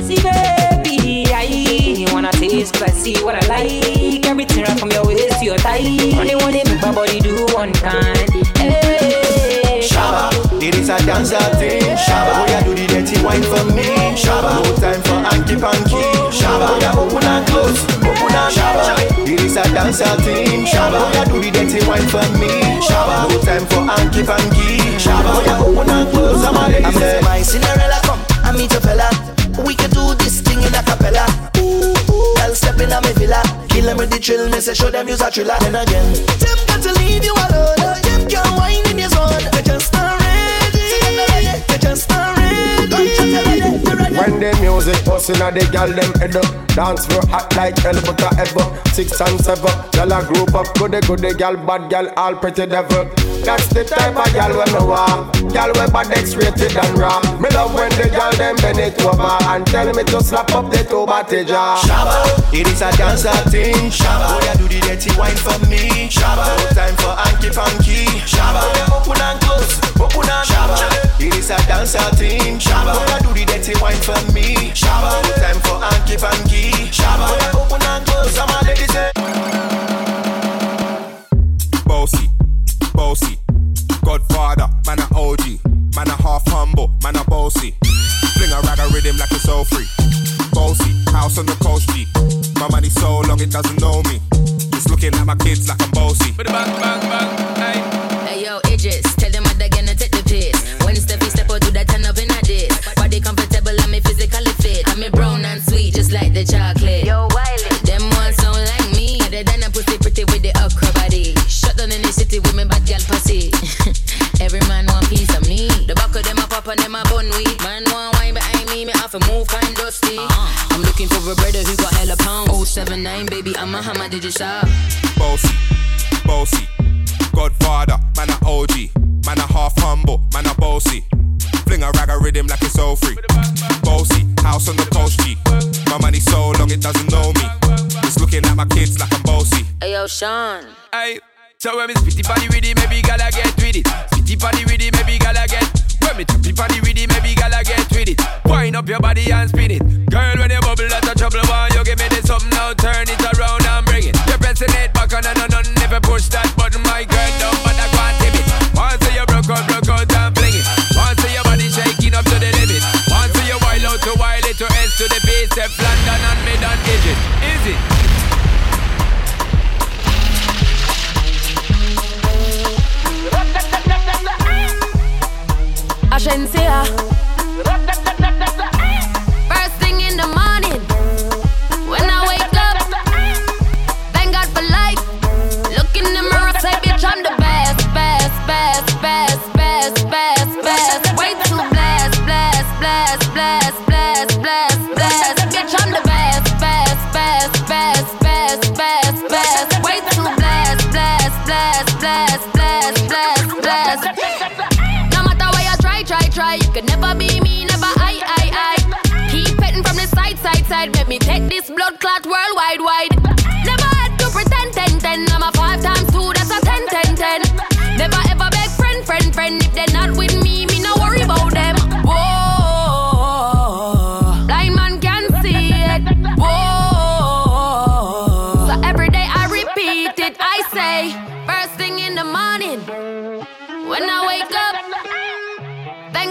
See baby, I wanna taste, cause I see what I like. Everything right from your waist to your thigh. Only one they make my body do one kind. It is a dancer thing. Shabba, boy, do the dirty wine for me. Shabba, no time for hanky panky. Shabba, boy, open and close, open and Shabba. It is a dancer thing. Shabba, boy, do the dirty wine for me. Shabba, no time for hanky panky. Shabba, boy, open and close. I'm a lady. My Cinderella, come, I meet a fella. We can do this thing in a cappella. Girl, step in a me villa. Kill them with the chill, me say show them use a thriller. Then again, them got to leave you alone. Them can't whine in your zone. They just not ready. They just. When the music bustin' a the gal them head up. Dance floor hot like hell but a up Six and seven, gal a group up. Goody goody gal, bad gal, all pretty devil. That's the type of gal when me want ah. Gal when bad X-rated and raw Me love when the gal them bend it over And tell me to slap up the two batty jaw Shabba, it is a dancer thing. Shabba, boy, do the dirty wine for me. Shabba, no time for hanky panky. Shabba, boy, open and close, open and Shabba, it is a dancer thing. Shabba, boy, do the dirty wine for me. Shabba, no time for hanky panky. Shabba, boy, open and close. I'm a lady say. Bossy, bossy, Godfather, man a OG, man a half humble, man a bossy. Fling a rag a rhythm like it's all free. Bossy, house on the coast G. My money so long it doesn't know me. It's looking at my kids like I'm bossy. Bang, bang, bang, hey. Hey yo, Idris, a hammer, did you shop? Bossy, bossy, Godfather, man a OG, man a half humble, man a bossy. Fling a rag a rhythm like it's all free. Bossy, house on the coast G. My money so long it doesn't know me. It's looking at my kids like I'm bossy. Hey yo, Sean. Hey, so when me spitty body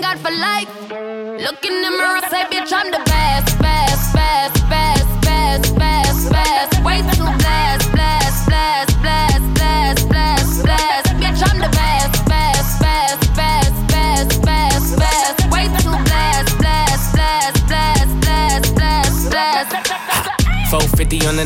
God for life. Look in the mirror, say, bitch, I'm the best, best, best, best, best, best, best. Way too blessed, blessed, blessed, blessed, blessed, blessed, blessed. Bitch, I'm the best, best, best, best, best, best, best. Way too blessed, blessed, blessed, blessed, blessed, blessed, blessed. 450 on the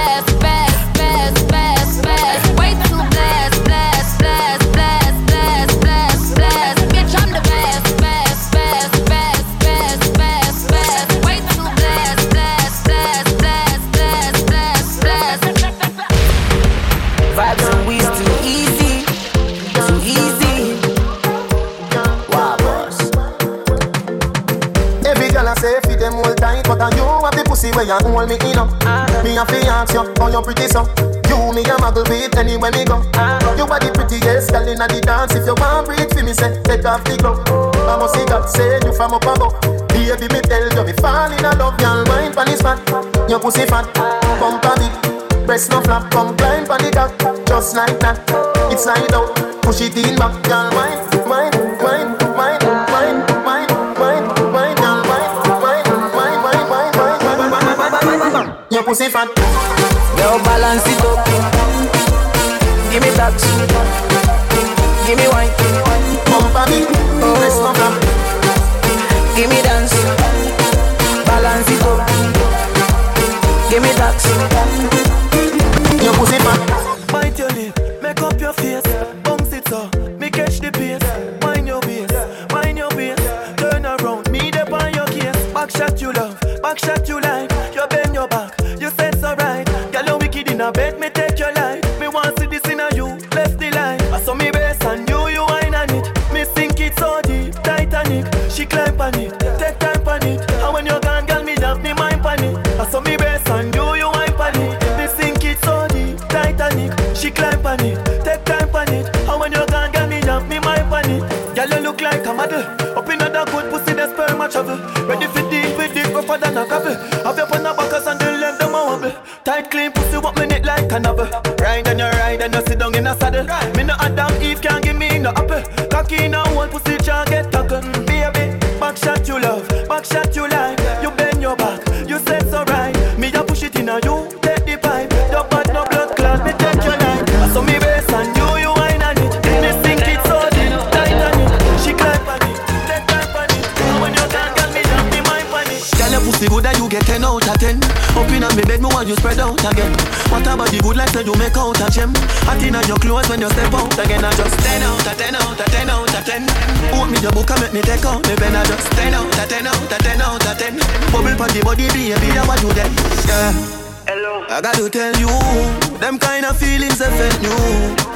the where you hold me in up? Ah. Me a fi ask you, how you pretty so? You me a muggle with anywhere me go. Ah. You are the prettiest girl inna the dance. If you want breathe for me, say take off the glove. I must see God say you from up above. Baby, me tell you me fall in love, girl. Wine pon this fat, your pussy fat, pump on it. Breast no flap, come climb pon the cock, just like that. It's like out, push it in back, girl. Wine, wine, your pussy fat. Girl, balance it up. Give me that. Give me wine. Pump on it, a. Have your on the backers and the length them a wobble. Tight, clean pussy, what me it like a novel. Ride and you ride and you sit down in a saddle. Me no Adam Eve when you step out again I just 10 out of 10 out of 10 out of 10 Open me your book and make me take out me pen I just 10 out of 10 out of 10 out of 10 Bubble pon the body, baby, I want you then Yeah. Hello. I got to tell you Them kind of feelings affect you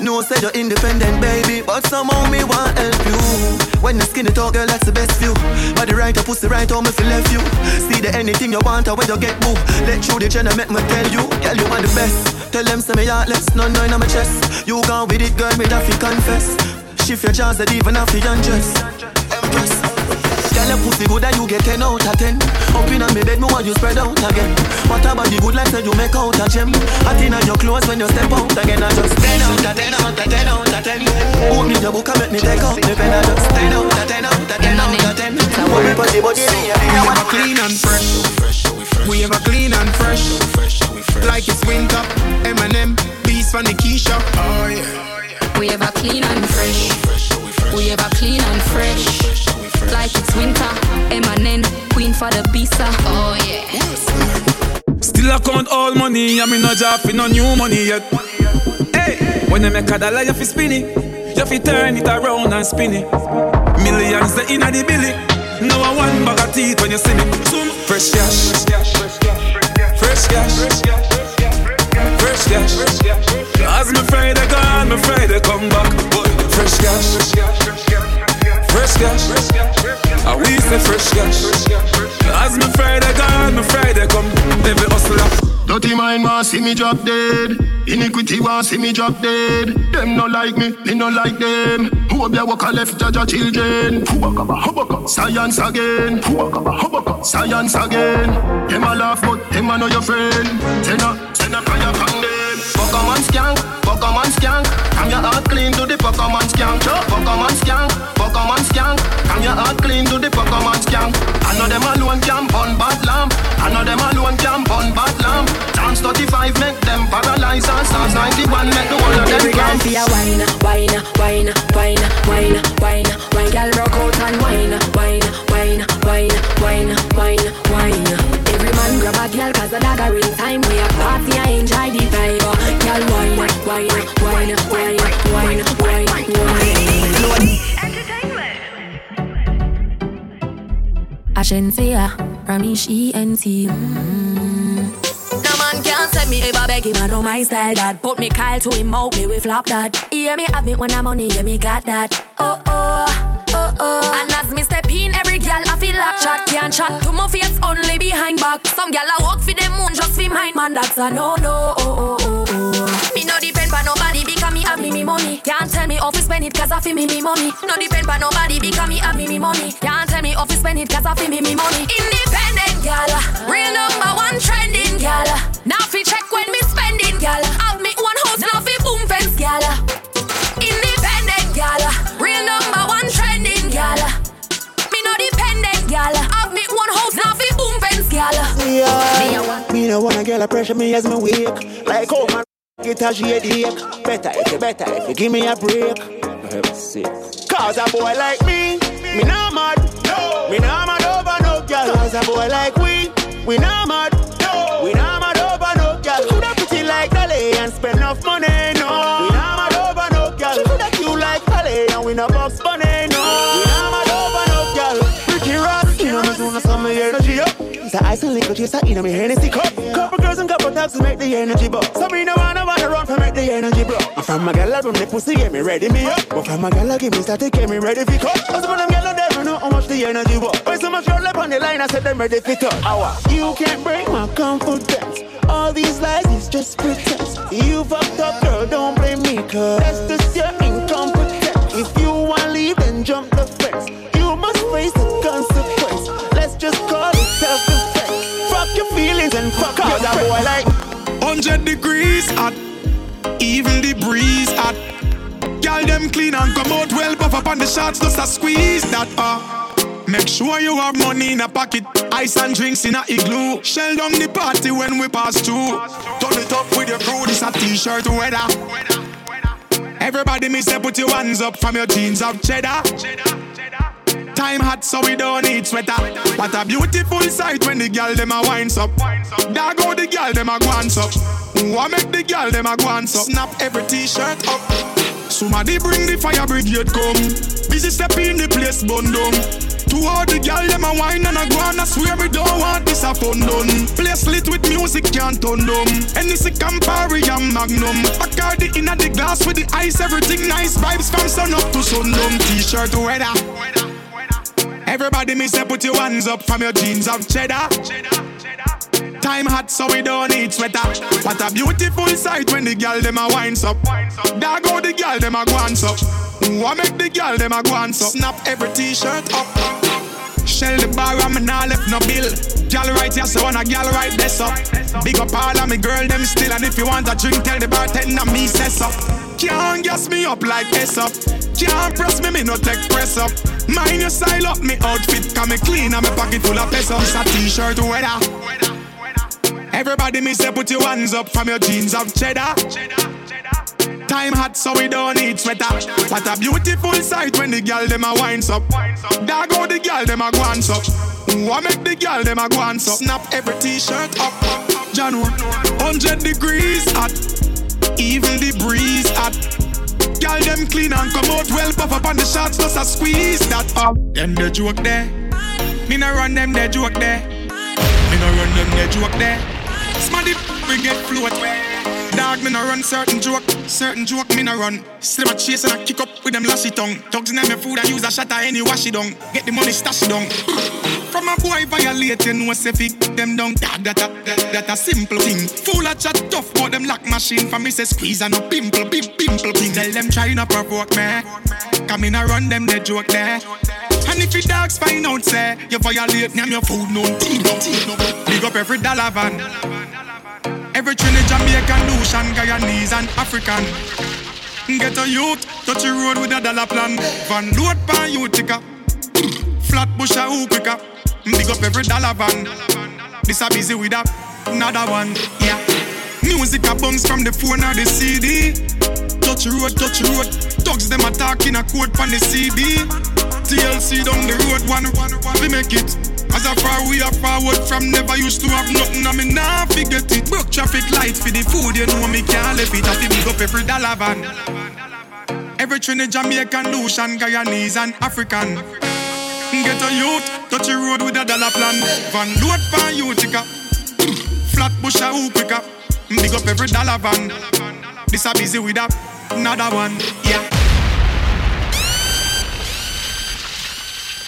no, say you're independent, baby, but somehow me want help you. When the skinny talk, girl, that's the best view. Body right, your pussy right, how me feel left you. See the anything you want, or when you get boo. Let through the channel, make me tell you, girl, you are the best. Tell them, say me heartless, no, no, in my chest. You gone with it, girl, me that fi confess. Shift your jaws, that even have to undress. Empress. Girl, your pussy good and you get 10 out of 10 Up in me bed, me want you spread out again. What about the good life that you make out of gem? Hot in your clothes when you step out again. I just 10 out of 10 out of 10 out of 10 Open your book and make me take out me pen. I just 10 out of 10 out of 10 out of 10 Put me body body me We ever clean and fresh. We ever clean and fresh. Like it's winter. Eminem Beast from the Keisha. Oh yeah. We ever clean and fresh. We ever clean and fresh. Like it's winter. Eminem, queen for the visa. Oh yeah. Still I count all money, I mean no job for no new money yet. Hey, when you make a dollar, you fi spin it, you fi turn it around and spin it. Millions the inna the billy. No I one bag of teeth when you see me. Zoom, fresh cash, fresh cash, fresh cash. As me Friday gone, me Friday come back. Boy, Fresh cash, fresh cash, fresh cash. I we say fresh cash. As me Friday gone, me Friday come. Every hustler. Dirty mind want see me drop dead. Iniquity want see me drop dead. Them no like me, me no like them. Who up there walk a left judge a children? Science again. Science again. Them a laugh but them a know your friend. Send a send a fire from them. Pokemon skank, Pokemon skank. Come your heart clean to the Pokemon skank. Pokemon skank, Pokemon skank. Come your heart clean to the Pokemon skank. I know them alone can burn bad lamp. I know them alone can burn bad lamp. Chance 35 make them paralyze and stars 91 make the whole of them Every girl fi a wine, wine, wine, wine, wine, wine, wine. Girl rock out and wine, wine, wine, wine, wine, wine, wine. Every man grab a girl 'cause the dagger in time. We a party and enjoy the vibe. Girl wine, wine, wine, wine, wine, wine, wine. Agencia, Ramishi NT. Mm-hmm me ever beg him, I know my style that. Put me Kyle to him out, me we flop that. Hear me have it when I'm money, yeah me got that. Oh oh, oh oh. And as me step in, every girl I feel like chat can't chat to my face only behind back. Some gal I walk for them moon just for mine, man. That's a no no. Oh, oh, oh, oh. Me no depend on nobody because me have me me money. Can't tell me off to spend it cause I feel me me money. No depend on nobody because me have me me money. Can't tell me off to spend it cause I feel me me money. Independent gal, real number one trending gal. Now fi check when me spending gal. Have me one house now fi boom fence gal. Independent gal, real number one trending gal. Me no dependent gal. Have me one house now fi boom fence gal. Yeah, uh, me no wanna get pressure me as me wake. Like oh man, get a shade ache. Better if you better if you give me a break. For heaven's sake. Cause a boy like me, me not mad. No. Me not mad over no girl. Cause a boy like we, we not mad. No. We not mad over no girl. Coulda pretty like Dolly and spend enough money. No. Up. A ice and liquor chase, I eat on me Hennessy cup. Couple girls and couple thugs to make the energy buzz. So me no wanna wanna run for make the energy blow. And from my gal, I run the pussy, get me ready me up. But from my gal, I give me static, get me ready for cut. Cause when them gal don't never know how much the energy was. When so much roll up on the line, I said them ready cut. Hour. You can't break my confidence. All these lies is just pretense. You fucked up, girl, don't blame me, cause that's just your incompetence. If you wanna leave, then jump the fence. You must face the consequence. Let's just call it self-defense. Your fuck Cause a boy like 100 degrees hot, even the breeze hot. Girl them clean and come out well, puff up on the shots, just a squeeze that uh. Make sure you have money in a pocket, ice and drinks in a igloo. Shell down the party when we pass through. Turn it up with your crew, this a t-shirt weather. Everybody me say put your hands up from your jeans of cheddar. Time hot so we don't need sweater. What a beautiful sight when the girl them a winds up. There go the girl them a glance up. What make the girl them a glance up? Snap every t-shirt up. Somebody bring the fire brigade come. Busy step in the place bun down. To all the girl them a wine and a go on, I swear me don't want this a fun done. Place lit with music can't turn them. Any Campari and Magnum. Bacardi in at the glass with the ice, everything nice. Vibes from sun up to sundown. T-shirt weather. Everybody me say put your hands up from your jeans of cheddar. Time hot so we don't need sweater. What a beautiful sight when the girl them a winds up. There go the girl them a glance up. What make the girl them a glance up? Snap every t-shirt up. Shell the bar me nah left no bill. Girl right here so wanna girl right this up. Big up all of me girl them still and if you want a drink tell the bartender me say so. Can't gas me up like this up. Can't press me me no take press up. Mind your style up me outfit come me clean and me pocket full of pesos. A t-shirt weather. Everybody me say put your hands up from your jeans of cheddar. Time hot so we don't need sweater. What a beautiful sight when the girl them a winds up. There go the girl them a glance up. What make the girl them a glance up? Snap every t-shirt up. January, 100 degrees hot. Even the breeze hot. Girl them clean and come out well puff up on the shots just a squeeze that up. Them the joke there. Me no run them the joke there. Me no run them the joke there. Smarty we get float. Dog, me no run certain joke, certain joke me no run. Still a chase and I kick up with them lashy tongue. Dogs in them food I use a shot at any wash it down. Get the money stash down. From a boy violate, you know say fit them down. Dog, that a, that, that a simple thing. Full of chat tough, but them lock machine. For me say squeeze and no pimple, big pimple thing. Tell them try not provoke me. Come in and run them the joke there. And if your dogs find out, say, you violate, name your food, no, team, no, team, no. Big up every dollar van. Every Trinidad, Jamaican, Lucian, Guyanese, and African. Get a youth, touch the road with a dollar plan. Van load pan Utica. Flat bush a who quicker. Big up every dollar van. This a busy with a another one. Yeah. Music a bounce from the phone or the CD. Touch road, touch road. Thugs them attacking a code from the CD. TLC down the road, one, one, one. We make it. As a far we are forward from never used to have nothing, I mean nah forget it. Broke traffic light for the food, you know me can't left it. I feel big up every dollar van. Every Trinidad, Jamaican, Lucian, Guyanese, and African. Get a youth, touch the road with a dollar plan. Van load pan Utica. Flatbush a who quicker. Big up every dollar van. This a busy with a another one, yeah.